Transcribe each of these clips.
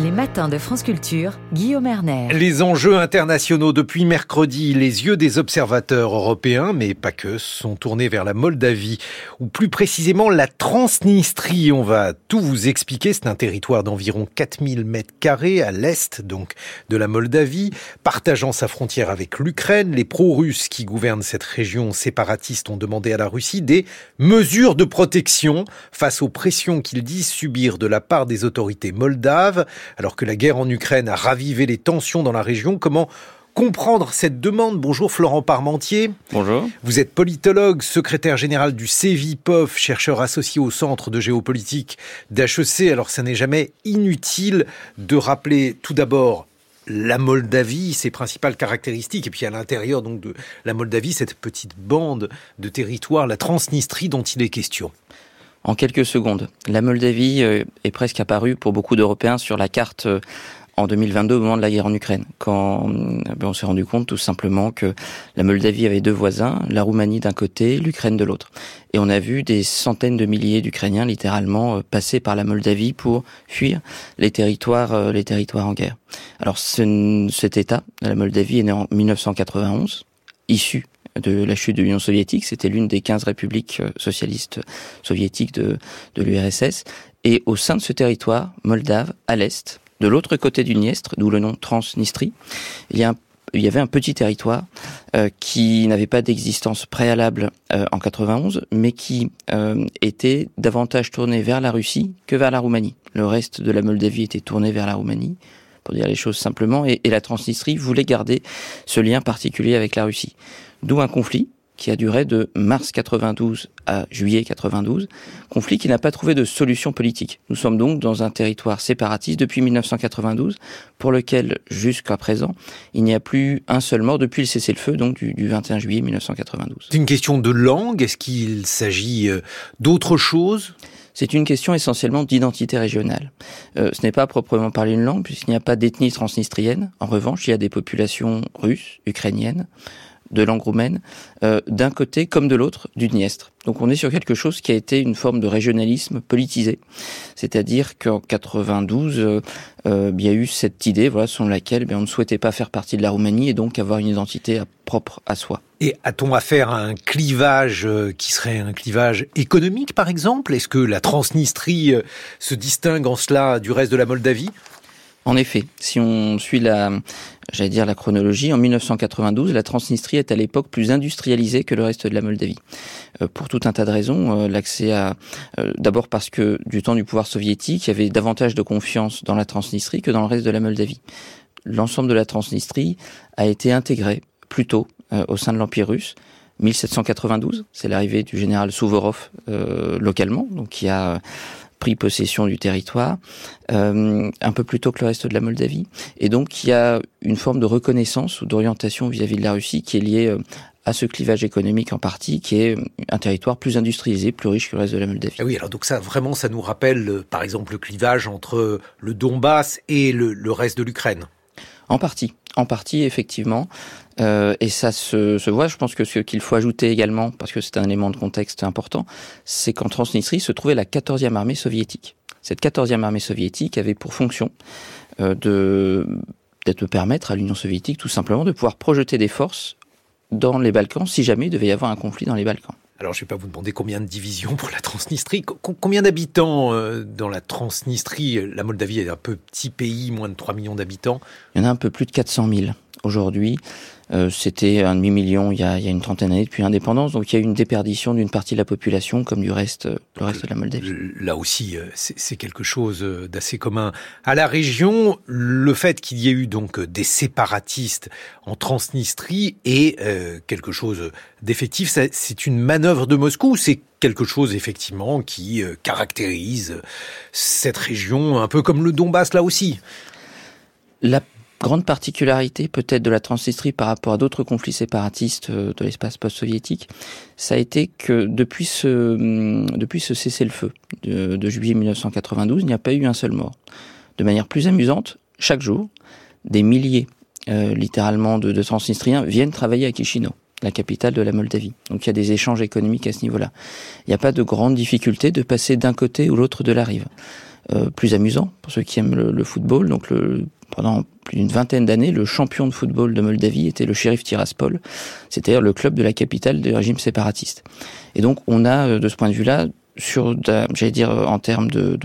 Les matins de France Culture, Guillaume Erner. Les enjeux internationaux depuis mercredi, les yeux des observateurs européens, mais pas que, sont tournés vers la Moldavie, ou plus précisément la Transnistrie. On va tout vous expliquer. C'est un territoire d'environ 4000 mètres carrés à l'est, donc, de la Moldavie, partageant sa frontière avec l'Ukraine. Les pro-russes qui gouvernent cette région séparatiste ont demandé à la Russie des mesures de protection face aux pressions qu'ils disent subir de la part des autorités moldaves. Alors que la guerre en Ukraine a ravivé les tensions dans la région, comment comprendre cette demande. Bonjour Florent Parmentier. Bonjour. Vous êtes politologue, secrétaire général du CEVIPOF, chercheur associé au Centre de géopolitique d'HEC. Alors ça n'est jamais inutile de rappeler tout d'abord la Moldavie, ses principales caractéristiques, et puis à l'intérieur donc de la Moldavie, cette petite bande de territoire, la Transnistrie dont il est question en quelques secondes. La Moldavie euh, est presque apparue pour beaucoup d'Européens sur la carte euh, en 2022 au moment de la guerre en Ukraine, quand euh, ben, on s'est rendu compte tout simplement que la Moldavie avait deux voisins, la Roumanie d'un côté, l'Ukraine de l'autre. Et on a vu des centaines de milliers d'Ukrainiens littéralement passer par la Moldavie pour fuir les territoires, les territoires en guerre. Alors cet État, la Moldavie, est né en 1991, issu de la chute de l'Union soviétique. C'était l'une des 15 républiques euh, socialistes soviétiques de, de l'URSS. Et au sein de ce territoire, moldave, à l'est, de l'autre côté du Dniestre, d'où le nom Transnistrie, il y, a il y avait un petit territoire euh, qui n'avait pas d'existence préalable euh, en 91, mais qui était davantage tourné vers la Russie que vers la Roumanie. Le reste de la Moldavie était tourné vers la Roumanie, pour dire les choses simplement, et, la Transnistrie voulait garder ce lien particulier avec la Russie. D'où un conflit qui a duré de mars 92 à juillet 92, conflit qui n'a pas trouvé de solution politique. Nous sommes donc dans un territoire séparatiste depuis 1992, pour lequel, jusqu'à présent, il n'y a plus un seul mort depuis le cessez-le-feu, donc du, 21 juillet 1992. C'est une question de langue Est-ce qu'il s'agit euh, d'autre chose? C'est une question essentiellement d'identité régionale. Euh, ce n'est pas proprement parler une langue, puisqu'il n'y a pas d'ethnie transnistrienne. En revanche, il y a des populations russes, ukrainiennes, de langue roumaine, euh, d'un côté comme de l'autre du Dniestre. Donc on est sur quelque chose qui a été une forme de régionalisme politisé, c'est-à-dire qu'en 92, euh, euh, il y a eu cette idée, voilà, selon laquelle eh on ne souhaitait pas faire partie de la Roumanie et donc avoir une identité propre à soi. Et a-t-on affaire à un clivage qui serait un clivage économique, par exemple? Est-ce que la Transnistrie se distingue en cela du reste de la Moldavie? En effet, si on suit la, j'allais dire la chronologie, en 1992, la Transnistrie est à l'époque plus industrialisée que le reste de la Moldavie. Euh, pour tout un tas de raisons, euh, l'accès à, euh, d'abord parce que du temps du pouvoir soviétique, il y avait davantage de confiance dans la Transnistrie que dans le reste de la Moldavie. L'ensemble de la Transnistrie a été intégré plus tôt au sein de l'Empire russe. 1792, c'est l'arrivée du général Souvorov localement, donc qui a pris possession du territoire euh, un peu plus tôt que le reste de la Moldavie. Et donc il y a une forme de reconnaissance ou d'orientation vis-à-vis de la Russie qui est liée euh, à ce clivage économique en partie, qui est un territoire plus industrialisé, plus riche que le reste de la Moldavie. Ah oui, alors donc ça, vraiment, ça nous rappelle, euh, par exemple, le clivage entre le Donbass et le, le reste de l'Ukraine. En partie, en partie, effectivement. Euh, et ça se, se, voit. Je pense que ce qu'il faut ajouter également, parce que c'est un élément de contexte important, c'est qu'en Transnistrie se trouvait la 14e armée soviétique. Cette 14e armée soviétique avait pour fonction euh, de de permettre à l'Union soviétique tout simplement de pouvoir projeter des forces dans les Balkans si jamais il devait y avoir un conflit dans les Balkans. Alors, je ne vais pas vous demander combien de divisions pour la Transnistrie. combien d'habitants euh, dans la Transnistrie? La Moldavie est un peu petit pays, moins de 3 millions d'habitants. Il y en a un peu plus de 400 000 aujourd'hui. Euh, c'était un demi-million il, y a, il y a une trentaine d'années depuis l'indépendance, donc il y a eu une déperdition d'une partie de la population comme du reste, euh, le reste de la Moldavie. Là aussi, euh, c'est quelque chose d'assez commun à la région. Le fait qu'il y ait eu donc des séparatistes en Transnistrie est quelque chose d'effectif. C'est une manœuvre de Moscou. C'est quelque chose effectivement qui caractérise cette région, un peu comme le Donbass là aussi? La grande particularité peut-être de la Transnistrie par rapport à d'autres conflits séparatistes euh, de l'espace post-soviétique, ça a été que depuis ce, hum, depuis ce cessez-le-feu de, juillet 1992, il n'y a pas eu un seul mort. De manière plus amusante, chaque jour, des milliers, euh, littéralement, de, Transnistriens viennent travailler à Chisinau la capitale de la Moldavie. Donc il y a des échanges économiques à ce niveau-là. Il n'y a pas de grande difficulté de passer d'un côté ou l'autre de la rive. plus amusant pour ceux qui aiment le, football. Donc le, pendant plus d'une vingtaine d'années, le champion de football de Moldavie était le shérif Tiraspol, c'est-à-dire le club de la capitale du régime séparatiste. Et donc on a, de ce point de vue-là, sur, j'allais dire, en termes de,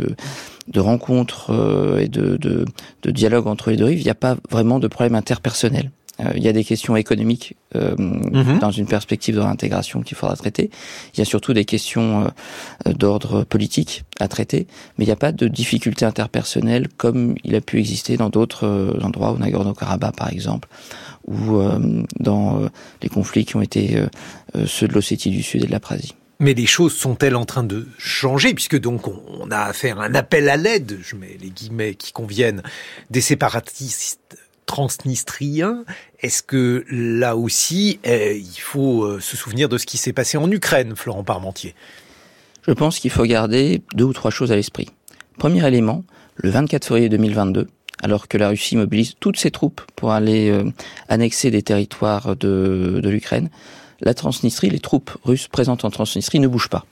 rencontres et de, de, de dialogue entre les deux rives, il n'y a pas vraiment de problème interpersonnel. Euh, il y a des questions économiques euh, mhm. dans une perspective de réintégration qu'il faudra traiter. Il y a surtout des questions euh, d'ordre politique à traiter, mais il n'y a pas de difficultés interpersonnelles comme il a pu exister dans d'autres endroits, au Nagorno-Karabakh par exemple, ou dans les conflits qui ont été ceux de l'Ossétie du Sud et de l'Aprasie. Mais les choses sont-elles en train de changer? Puisque donc on a à faire un appel à l'aide, je mets les guillemets qui conviennent, des séparatistes transnistrien. Est-ce que là aussi, eh, il faut euh, se souvenir de ce qui s'est passé en Ukraine, Florent Parmentier? Je pense qu'il faut garder deux ou trois choses à l'esprit. Premier élément, le 24 février 2022, alors que la Russie mobilise toutes ses troupes pour aller euh, annexer des territoires de, de l'Ukraine, la Transnistrie, les troupes russes présentes en Transnistrie ne bougent pas.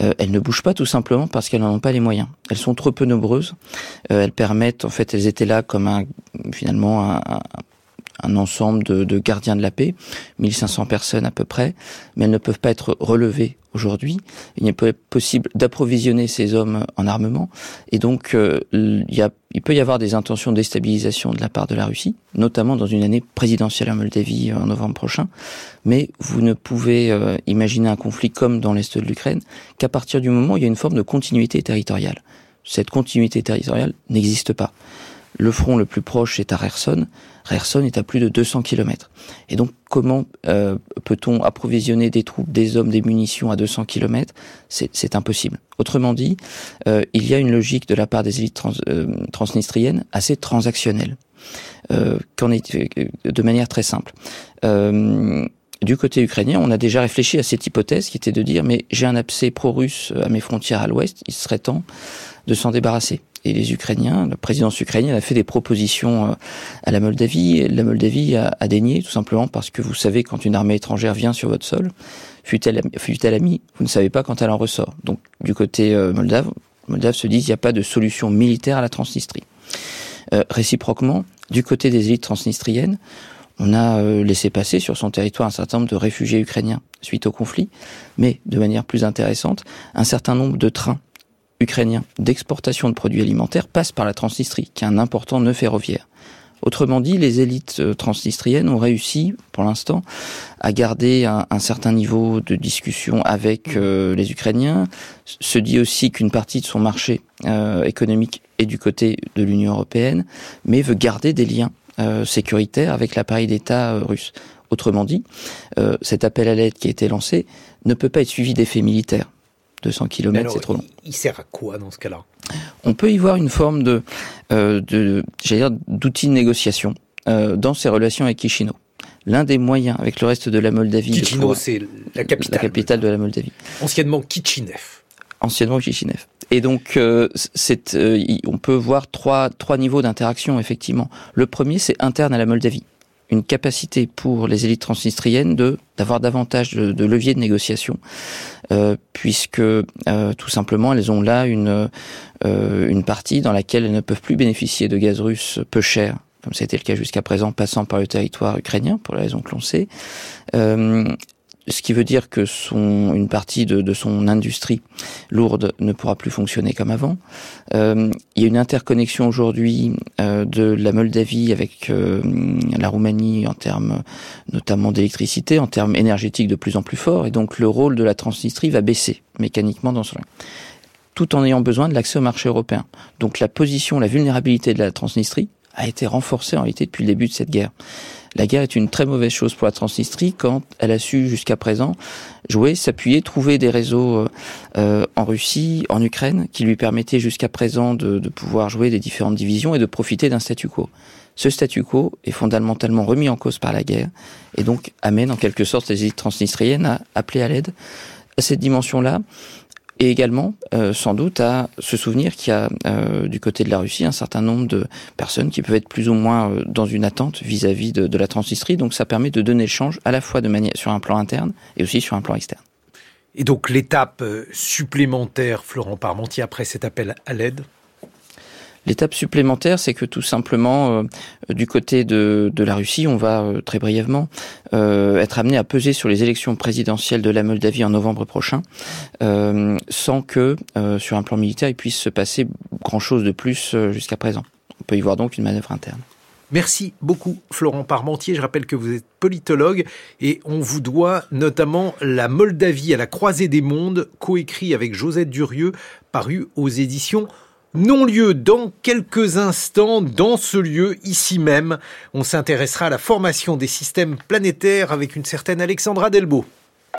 Euh, elles ne bougent pas tout simplement parce qu'elles n'en ont pas les moyens. Elles sont trop peu nombreuses. Euh, elles permettent, en fait, elles étaient là comme un, finalement un, un ensemble de, de, gardiens de la paix, 1500 personnes à peu près, mais elles ne peuvent pas être relevées aujourd'hui. Il n'est pas possible d'approvisionner ces hommes en armement, et donc euh, il, y a, il peut y avoir des intentions de déstabilisation de la part de la Russie, notamment dans une année présidentielle en Moldavie en novembre prochain. Mais vous ne pouvez euh, imaginer un conflit comme dans l'est de l'Ukraine qu'à partir du moment où il y a une forme de continuité territoriale. Cette continuité territoriale n'existe pas. Le front le plus proche est à Kherson. Kherson est à plus de 200 km. Et donc, comment euh, peut-on approvisionner des troupes, des hommes, des munitions à 200 km C'est impossible. Autrement dit, euh, il y a une logique de la part des élites euh, transnistriennes assez transactionnelle, qu'en est de manière très simple. du côté ukrainien, on a déjà réfléchi à cette hypothèse qui était de dire mais j'ai un abcès pro-russe à mes frontières à l'ouest, il serait temps de s'en débarrasser et les Ukrainiens, la présidence ukrainienne a fait des propositions euh, à la Moldavie. Et la Moldavie a, a dénié, tout simplement parce que vous savez, quand une armée étrangère vient sur votre sol, fut-elle fut amie, vous ne savez pas quand elle en ressort. Donc, du côté euh, moldave, Moldave se dit il n'y a pas de solution militaire à la Transnistrie. Euh, réciproquement, du côté des élites transnistriennes, on a euh, laissé passer sur son territoire un certain nombre de réfugiés ukrainiens suite au conflit, mais de manière plus intéressante, un certain nombre de trains ukrainien d'exportation de produits alimentaires passe par la Transnistrie, qui est un important nœud ferroviaire. Autrement dit, les élites euh, transnistriennes ont réussi, pour l'instant, à garder un, certain niveau de discussion avec euh, les Ukrainiens. Se dit aussi qu'une partie de son marché euh, économique est du côté de l'Union européenne, mais veut garder des liens sécuritaires avec l'appareil d'État russe. Autrement dit, cet appel à l'aide qui a été lancé ne peut pas être suivi d'effets militaires. 200 km, c'est trop long. Il sert à quoi dans ce cas-là? On peut y voir une forme de, euh, de dire, d'outil de négociation euh, dans ses relations avec Chisinau. L'un des moyens avec le reste de la Moldavie. Chisinau, c'est la capitale. La capitale de la Moldavie. Anciennement Kishinev. Anciennement Kishinev. Et donc, euh, c'est, euh, on peut voir trois, trois niveaux d'interaction, effectivement. Le premier, c'est interne à la Moldavie une capacité pour les élites transnistriennes de d'avoir davantage de, de leviers de négociation, euh, puisque euh, tout simplement elles ont là une euh, une partie dans laquelle elles ne peuvent plus bénéficier de gaz russe peu cher, comme c'était le cas jusqu'à présent, passant par le territoire ukrainien pour la raison que l'on sait. Ce qui veut dire que son, une partie de, de, son industrie lourde ne pourra plus fonctionner comme avant. Euh, il y a une interconnexion aujourd'hui euh, de la Moldavie avec euh, la Roumanie en termes notamment d'électricité, en termes énergétiques de plus en plus forts, et donc le rôle de la Transnistrie va baisser mécaniquement dans ce tout en ayant besoin de l'accès au marché européen. Donc la position, la vulnérabilité de la Transnistrie a été renforcée en réalité depuis le début de cette guerre la guerre est une très mauvaise chose pour la Transnistrie quand elle a su jusqu'à présent jouer, s'appuyer, trouver des réseaux euh, euh, en Russie, en Ukraine, qui lui permettaient jusqu'à présent de, pouvoir jouer des différentes divisions et de profiter d'un statu quo. Ce statu quo est fondamentalement remis en cause par la guerre et donc amène en quelque sorte les élites transnistriennes à appeler à l'aide à cette dimension-là et également, euh, sans doute, à se souvenir qu'il y a euh, du côté de la Russie un certain nombre de personnes qui peuvent être plus ou moins euh, dans une attente vis-à-vis de, de, la Transnistrie. Donc ça permet de donner le change à la fois de manière sur un plan interne et aussi sur un plan externe. Et donc l'étape supplémentaire, Florent Parmentier, après cet appel à l'aide? L'étape supplémentaire, c'est que tout simplement, euh, du côté de, la Russie, on va euh, très brièvement euh, être amené à peser sur les élections présidentielles de la Moldavie en novembre prochain, sans que sur un plan militaire, il puisse se passer grand-chose de plus jusqu'à présent. On peut y voir donc une manœuvre interne. Merci beaucoup Florent Parmentier. Je rappelle que vous êtes politologue et on vous doit notamment La Moldavie à la croisée des mondes, coécrit avec Josette Durieux, paru aux éditions non-lieu dans quelques instants, dans ce lieu, ici même. On s'intéressera à la formation des systèmes planétaires avec une certaine Alexandra Delbo.